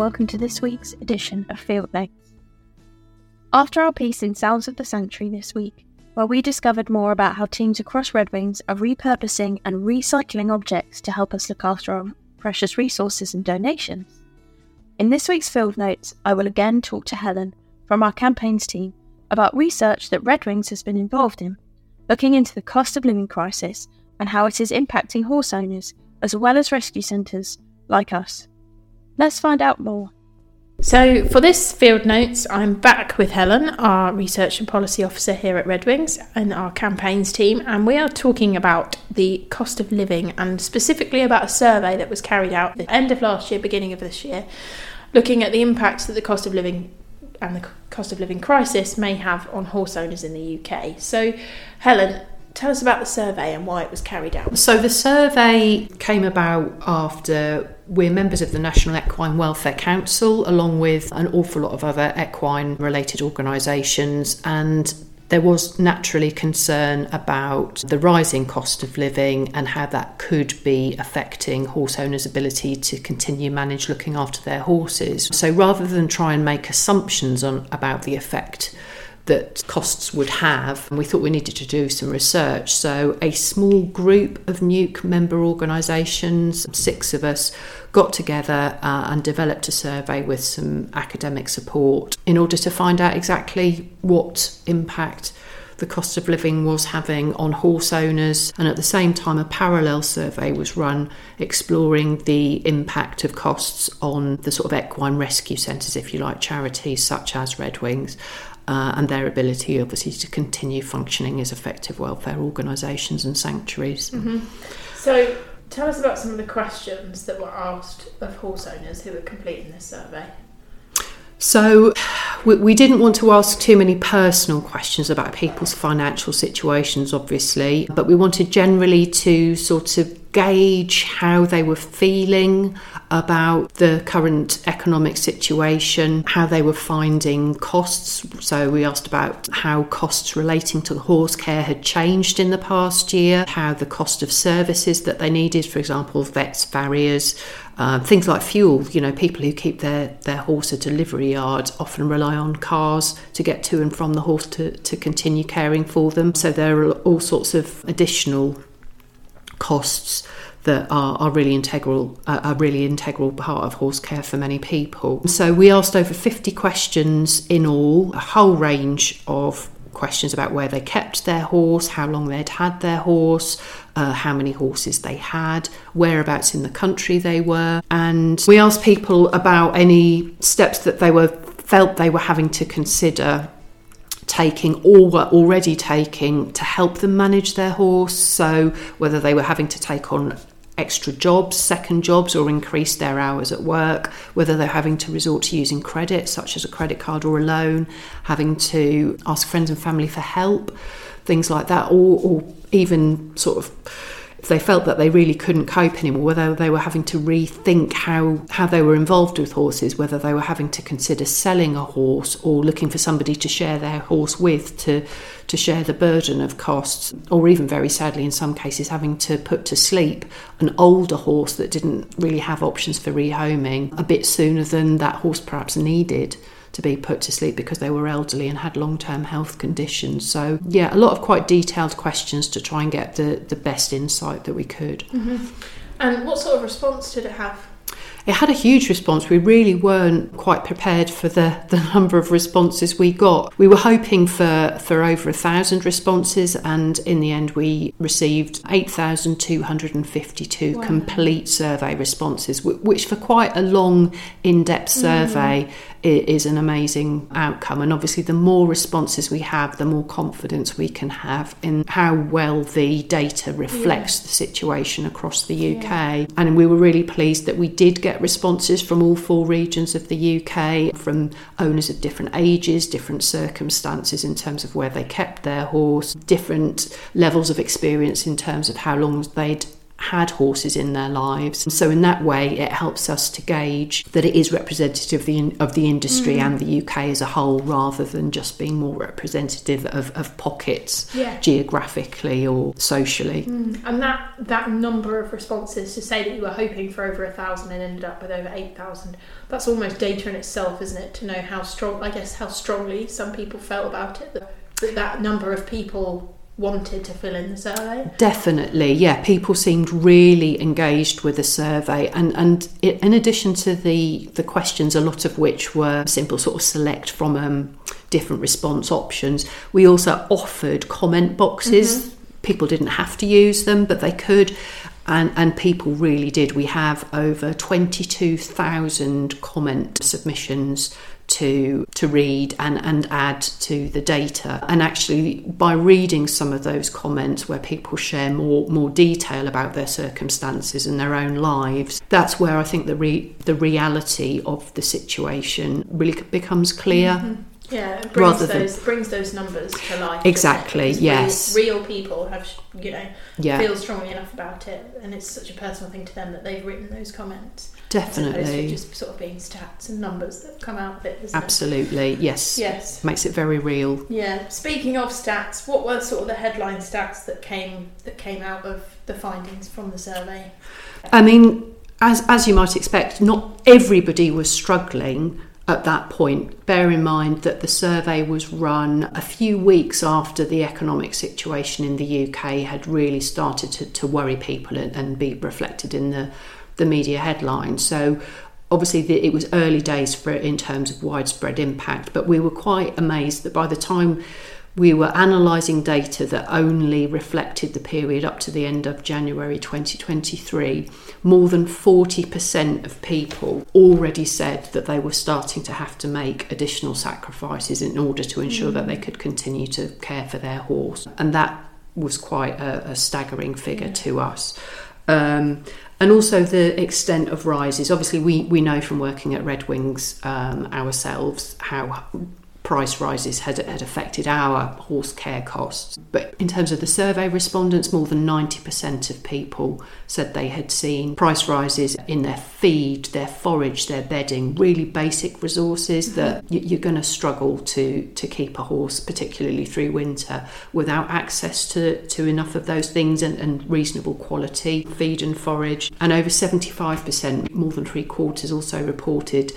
welcome to this week's edition of Field Notes. After our piece in Sounds of the Sanctuary this week, where we discovered more about how teams across Redwings are repurposing and recycling objects to help us look after our precious resources and donations. In this week's Field Notes, I will again talk to Helen from our campaigns team about research that Redwings has been involved in, looking into the cost of living crisis and how it is impacting horse owners as well as rescue centres like us. Let's find out more. So, for this field notes, I'm back with Helen, our research and policy officer here at Redwings, and our campaigns team, and we are talking about the cost of living and specifically about a survey that was carried out at the end of last year, beginning of this year, looking at the impacts that the cost of living and the cost of living crisis may have on horse owners in the UK. So, Helen, Tell us about the survey and why it was carried out. So, the survey came about after we're members of the National Equine Welfare Council, along with an awful lot of other equine related organisations, and there was naturally concern about the rising cost of living and how that could be affecting horse owners' ability to continue manage looking after their horses. So rather than try and make assumptions on about the effect that costs would have. And we thought we needed to do some research. So, a small group of NEWC member organisations, six of us, got together uh, and developed a survey with some academic support in order to find out exactly what impact the cost of living was having on horse owners, and at the same time, a parallel survey was run exploring the impact of costs on the sort of equine rescue centres, if you like, charities such as Redwings uh, and their ability, obviously, to continue functioning as effective welfare organisations and sanctuaries. Mm-hmm. So, tell us about some of the questions that were asked of horse owners who were completing this survey. So, we, we, didn't want to ask too many personal questions about people's financial situations, obviously, but we wanted generally to sort of gauge how they were feeling about the current economic situation, how they were finding costs. So we asked about how costs relating to horse care had changed in the past year, how the cost of services that they needed, for example, vets, farriers, uh, things like fuel, you know, people who keep their, their horse at delivery yards often rely on cars to get to and from the horse to, to continue caring for them. So there are all sorts of additional costs that are, are really integral uh, a really integral part of horse care for many people. So we asked over 50 questions in all, a whole range of questions about where they kept their horse, how long they'd had their horse, uh, how many horses they had, whereabouts in the country they were, and we asked people about any steps that they were felt they were having to consider taking or were already taking to help them manage their horse. So, whether they were having to take on extra jobs, second jobs, or increase their hours at work, whether they're having to resort to using credit, such as a credit card or a loan, having to ask friends and family for help, things like that, or, or even sort of they felt that they really couldn't cope anymore, whether they were having to rethink how, how they were involved with horses, whether they were having to consider selling a horse or looking for somebody to share their horse with to, to share the burden of costs, or even very sadly, in some cases, having to put to sleep an older horse that didn't really have options for rehoming a bit sooner than that horse perhaps needed to be put to sleep because they were elderly and had long term health conditions. So, yeah, a lot of quite detailed questions to try and get the, the best insight that we could. Mm-hmm. And what sort of response did it have? it had a huge response. We really weren't quite prepared for the, the number of responses we got. We were hoping for, for over a thousand responses, and in the end, we received 8,252 wow. complete survey responses, which, for quite a long, in depth mm. survey, mm. Is an amazing outcome. And obviously, the more responses we have, the more confidence we can have in how well the data reflects yeah. the situation across the UK. Yeah. And we were really pleased that we did get get responses from all four regions of the UK, from owners of different ages, different circumstances in terms of where they kept their horse, different levels of experience in terms of how long they'd had horses in their lives. And so in that way, it helps us to gauge that it is representative of the, of the industry mm. and the UK as a whole, rather than just being more representative of, of pockets yeah. geographically or socially. Mm. And that that number of responses to say that you were hoping for over a thousand and ended up with over eight thousand. That's almost data in itself, isn't it? To know how strong, I guess, how strongly some people felt about it. That that number of people wanted to fill in the survey? Definitely, yeah. People seemed really engaged with the survey, and and in addition to the the questions, a lot of which were simple, sort of select from um, different response options. We also offered comment boxes. Mm-hmm. People didn't have to use them, but they could. And, and people really did. We have over 22,000 comment submissions to to read and, and add to the data. And actually by reading some of those comments where people share more more detail about their circumstances and their own lives, that's where I think the re, the reality of the situation really becomes clear. Mm-hmm. Yeah, it brings those than, brings those numbers to life. Exactly. Yes. Real, real, people have, you know, yeah. feel strongly enough about it, and it's such a personal thing to them that they've written those comments. Definitely. just sort of being stats and numbers that come out of it. Absolutely, it? yes. Yes. Makes it very real. Yeah. Speaking of stats, what were sort of the headline stats that came that came out of the findings from the survey? I mean, as as you might expect, not everybody was struggling at that point. Bear in mind that the survey was run a few weeks after the economic situation in the UK had really started to, to worry people and, and be reflected in the the media headlines. So obviously the, it was early days for it in terms of widespread impact, but we were quite amazed that by the time we were analysing data that only reflected the period up to the end of January 2023. More than 40% of people already said that they were starting to have to make additional sacrifices in order to ensure mm. that they could continue to care for their horse. And that was quite a, a staggering figure yeah. to us. Um, and also the extent of rises. Obviously, we, we know from working at Redwings um, ourselves how price rises had, had affected our horse care costs. But in terms of the survey respondents, more than 90% of people said they had seen price rises in their feed, their forage, their bedding, really basic resources mm-hmm. that you're going to struggle to, to keep a horse, particularly through winter, without access to, to enough of those things and, and reasonable quality feed and forage. And over 75%, more than three quarters, also reported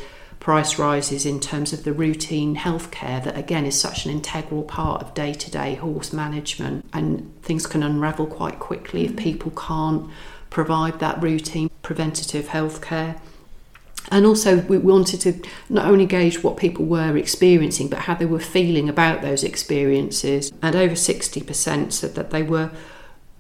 price rises in terms of the routine healthcare that again is such an integral part of day-to-day horse management. And things can unravel quite quickly if mm-hmm. people can't provide that routine preventative healthcare. And also we wanted to not only gauge what people were experiencing but how they were feeling about those experiences. And over 60% said that they were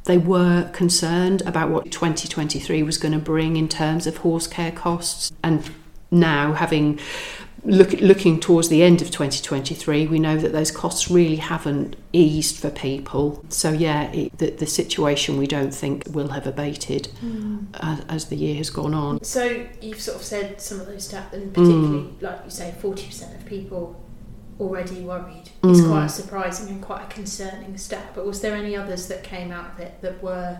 they were concerned about what 2023 was going to bring in terms of horse care costs. And now, having look, looking towards the end of 2023, we know that those costs really haven't eased for people. So yeah, it, the, the situation we don't think will have abated mm. as, as, the year has gone on. So you've sort of said some of those stats, and particularly, mm. like you say, 40% of people already worried. It's mm. quite surprising and quite a concerning stat. But was there any others that came out of it that were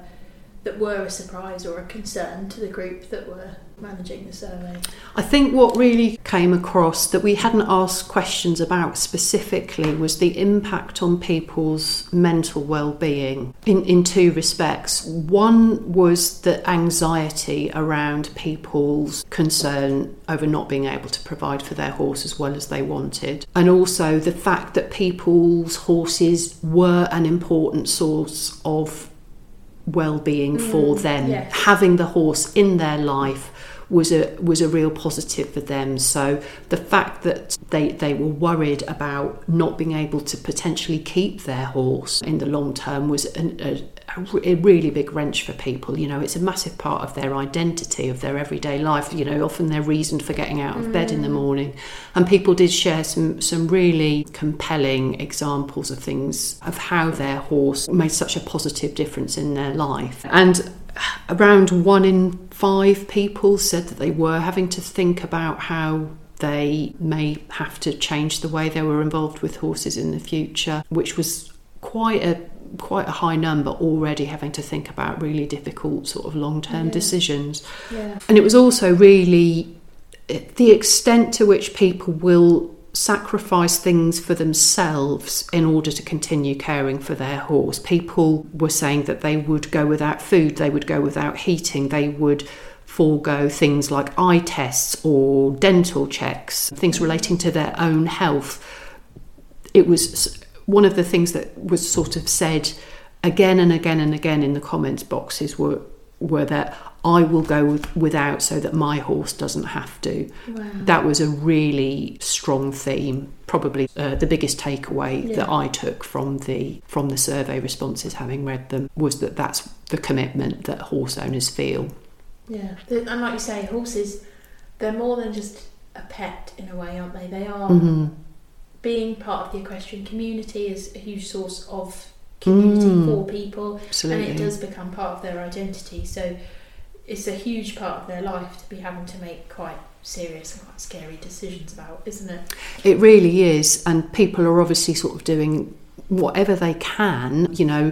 that were a surprise or a concern to the group that were managing the survey? I think what really came across that we hadn't asked questions about specifically was the impact on people's mental well-being in, in two respects. One was the anxiety around people's concern over not being able to provide for their horse as well as they wanted, and also the fact that people's horses were an important source of well-being mm, for them yes. having the horse in their life was a was a real positive for them so the fact that they they were worried about not being able to potentially keep their horse in the long term was an, a, a really big wrench for people. You know, it's a massive part of their identity, of their everyday life. You know, often their reason for getting out of mm. bed in the mm. morning. And people did share some some really compelling examples of things of how their horse made such a positive difference in their life. And around one in five people said that they were having to think about how they may have to change the way they were involved with horses in the future, which was quite a quite a high number already having to think about really difficult sort of long term decisions. Yeah. And it was also really eh, the extent to which people will sacrifice things for themselves in order to continue caring for their horse. People were saying that they would go without food, they would go without heating, they would forego things like eye tests or dental checks, things relating to their own health. It was one of the things that was sort of said again and again and again in the comments boxes were were that I will go with, without so that my horse doesn't have to. Wow. That was a really strong theme, probably uh, the biggest takeaway Yeah. that I took from the from the survey responses, having read them, was that that's the commitment that horse owners feel. Yeah, and like you say, horses, they're more than just a pet in a way, aren't they? They are Mhm. Being part of the equestrian community is a huge source of community Mm. for people, Absolutely. and it does become part of their identity. So it's a huge part of their life to be having to make quite serious and quite scary decisions about, isn't it? It really is, and people are obviously sort of doing whatever they can. You know,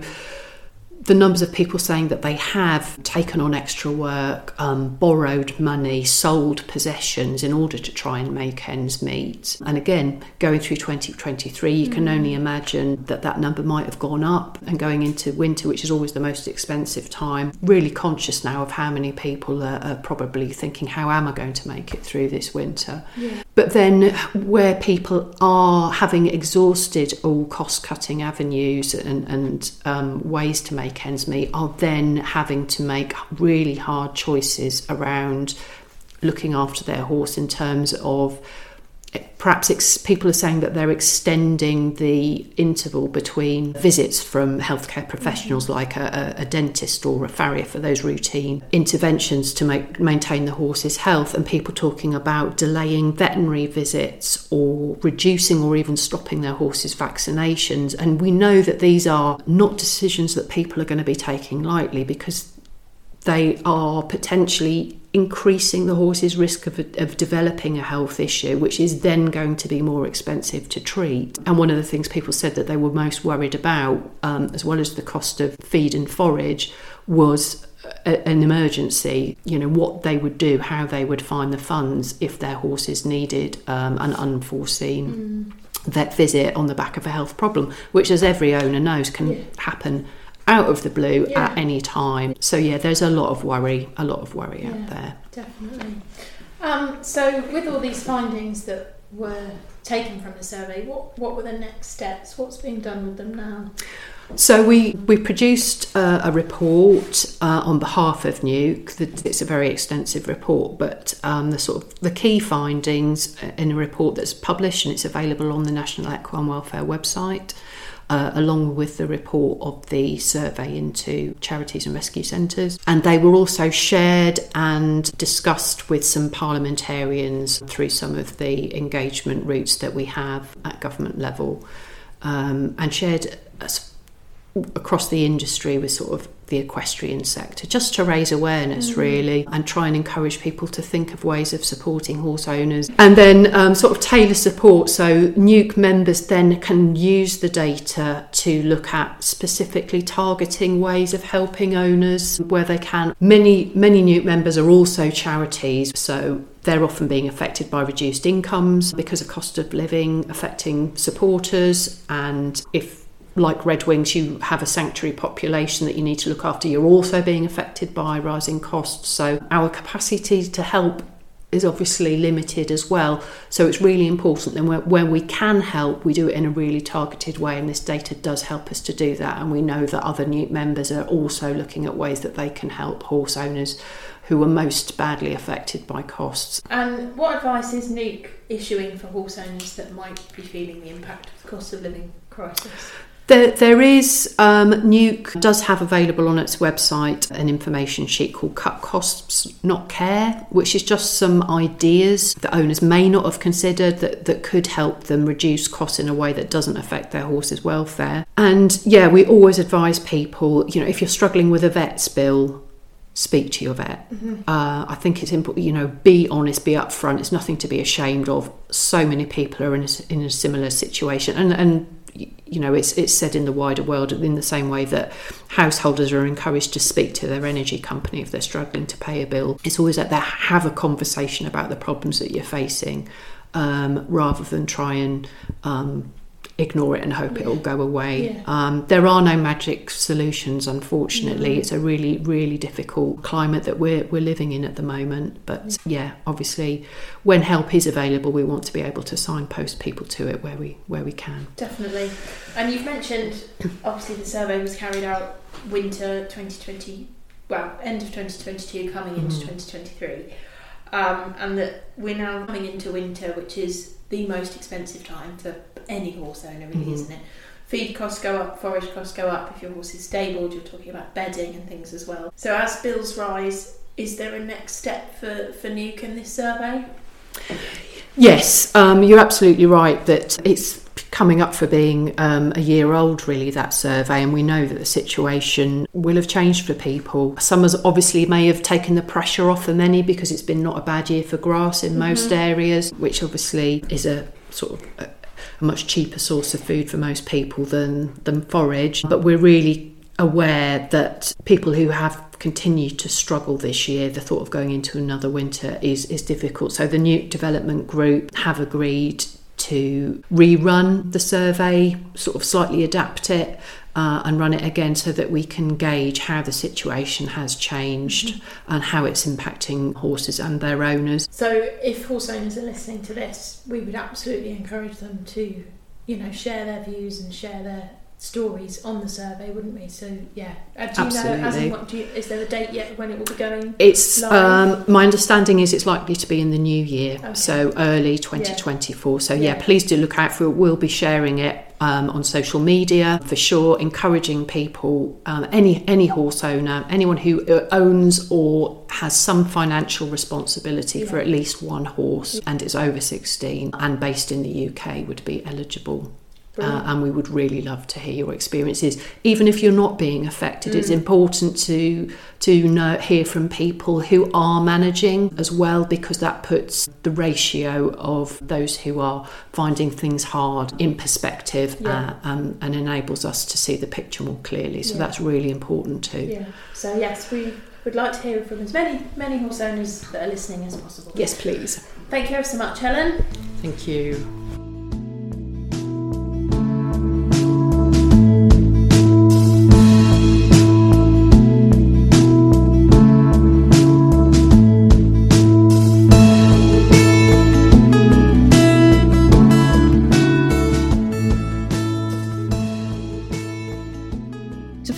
the numbers of people saying that they have taken on extra work, um, borrowed money, sold possessions in order to try and make ends meet. And again, going through 2023, you can only imagine that that number might have gone up. And going into winter, which is always the most expensive time, really conscious now of how many people are, are probably thinking, how am I going to make it through this winter? Yeah. But then, where people are having exhausted all cost cutting avenues and, and um, ways to make ends meet, are then having to make really hard choices around looking after their horse in terms of perhaps ex- people are saying that they're extending the interval between visits from healthcare professionals mm-hmm. like a, a, a dentist or a farrier for those routine interventions to make, maintain the horse's health, and people talking about delaying veterinary visits or reducing or even stopping their horse's vaccinations. And we know that these are not decisions that people are going to be taking lightly because they are potentially increasing the horse's risk of, of developing a health issue, which is then going to be more expensive to treat. And one of the things people said that they were most worried about, um, as well as the cost of feed and forage, was a, an emergency. You know what they would do, how they would find the funds if their horses needed um, an unforeseen vet visit on the back of a health problem, which, as every owner knows, can Yeah. happen out of the blue Yeah. at any time. So yeah, there's a lot of worry, a lot of worry Yeah. out there. Definitely. Um, so, with all these findings that were taken from the survey, what, what were the next steps? What's being done with them now? So we we produced uh, a report uh, on behalf of NEWC. It's a very extensive report, but um, the sort of the key findings in a report that's published and it's available on the National Equine Welfare website. Uh, along with the report of the survey into charities and rescue centres. And they were also shared and discussed with some parliamentarians through some of the engagement routes that we have at government level um, and shared across the industry with sort of the equestrian sector just to raise awareness really and try and encourage people to think of ways of supporting horse owners. And then um, sort of tailor support so NEWC members then can use the data to look at specifically targeting ways of helping owners where they can. Many many NEWC members are also charities so they're often being affected by reduced incomes because of cost of living affecting supporters. And if like Redwings, you have a sanctuary population that you need to look after. You're also being affected by rising costs. So our capacity to help is obviously limited as well. So it's really important that when- we can help, we do it in a really targeted way. And this data does help us to do that. And we know that other NEWC members are also looking at ways that they can help horse owners who are most badly affected by costs. And what advice is NEWC issuing for horse owners that might be feeling the impact of the cost of living crisis? There, there is, um, NEWC does have available on its website an information sheet called Cut Costs Not Care, which is just some ideas that owners may not have considered that, that could help them reduce costs in a way that doesn't affect their horse's welfare. And yeah, we always advise people, you know, if you're struggling with a vet's bill, speak to your vet. Uh, I think it's important, you know, be honest, be upfront. It's nothing to be ashamed of. So many people are in a, in a similar situation, and and you know, it's it's said in the wider world in the same way that householders are encouraged to speak to their energy company if they're struggling to pay a bill. It's always that they have a conversation about the problems that you're facing, um, rather than try and um, ignore it and hope yeah. it'll go away. Yeah. Um, there are no magic solutions, unfortunately. Mm. It's a really, really difficult climate that we're, we're living in at the moment. But yeah, obviously, when help is available, we want to be able to signpost people to it where we where we can. Definitely. And you've mentioned, obviously, the survey was carried out winter 2020, well, end of 2022, coming into mm. 2023. Um, and that we're now coming into winter, which is the most expensive time for any horse owner, really, mm-hmm. isn't it? Feed costs go up, forage costs go up. If your horse is stabled, you're talking about bedding and things as well. So as bills rise, is there a next step for, for NEWC in this survey? Yes, um, you're absolutely right that it's coming up for being um, a year old, really, that survey, and we know that the situation will have changed for people. Some obviously may have taken the pressure off for many because it's been not a bad year for grass in mm-hmm. most areas, which obviously is a sort of a, much cheaper source of food for most people than, than forage. But we're really aware that people who have continued to struggle this year, the thought of going into another winter is, is difficult. So the NEWC development group have agreed to rerun the survey, sort of slightly adapt it, uh, and run it again so that we can gauge how the situation has changed mm-hmm. and how it's impacting horses and their owners. So, if horse owners are listening to this, we would absolutely encourage them to, you know, share their views and share their stories on the survey, wouldn't we? So yeah, uh, do Absolutely. you know? As in, what, do you, is there a date yet when it will be going? It's um, my understanding is it's likely to be in the new year, okay. so early 2024. Yeah. So yeah. yeah. please do look out for it. We'll be sharing it. Um, on social media for sure, encouraging people, um, any any horse owner, anyone who uh, owns or has some financial responsibility yeah. for at least one horse and is over 16 and based in the UK would be eligible uh, and we would really love to hear your experiences. Even if you're not being affected, mm. it's important to to know, hear from people who are managing as well, because that puts the ratio of those who are finding things hard in perspective yeah. uh, um, and enables us to see the picture more clearly. So yeah. that's really important too. Yeah. So yes, we would like to hear from as many many horse owners that are listening as possible. Yes, please. Thank you ever so much, Helen. Thank you.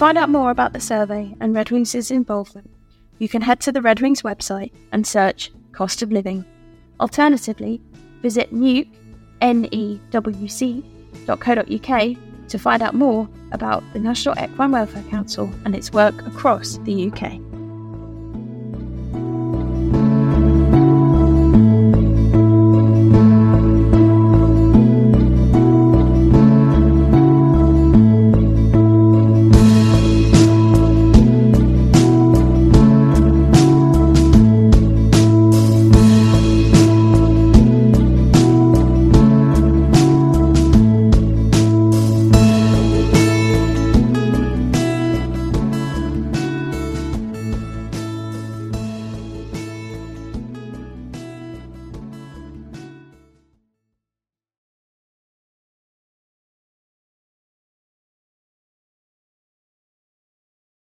Find out more about the survey and Redwings' involvement, you can head to the Redwings website and search Cost of Living. Alternatively, visit NEWC, to find out more about the National Equine Welfare Council and its work across the UK.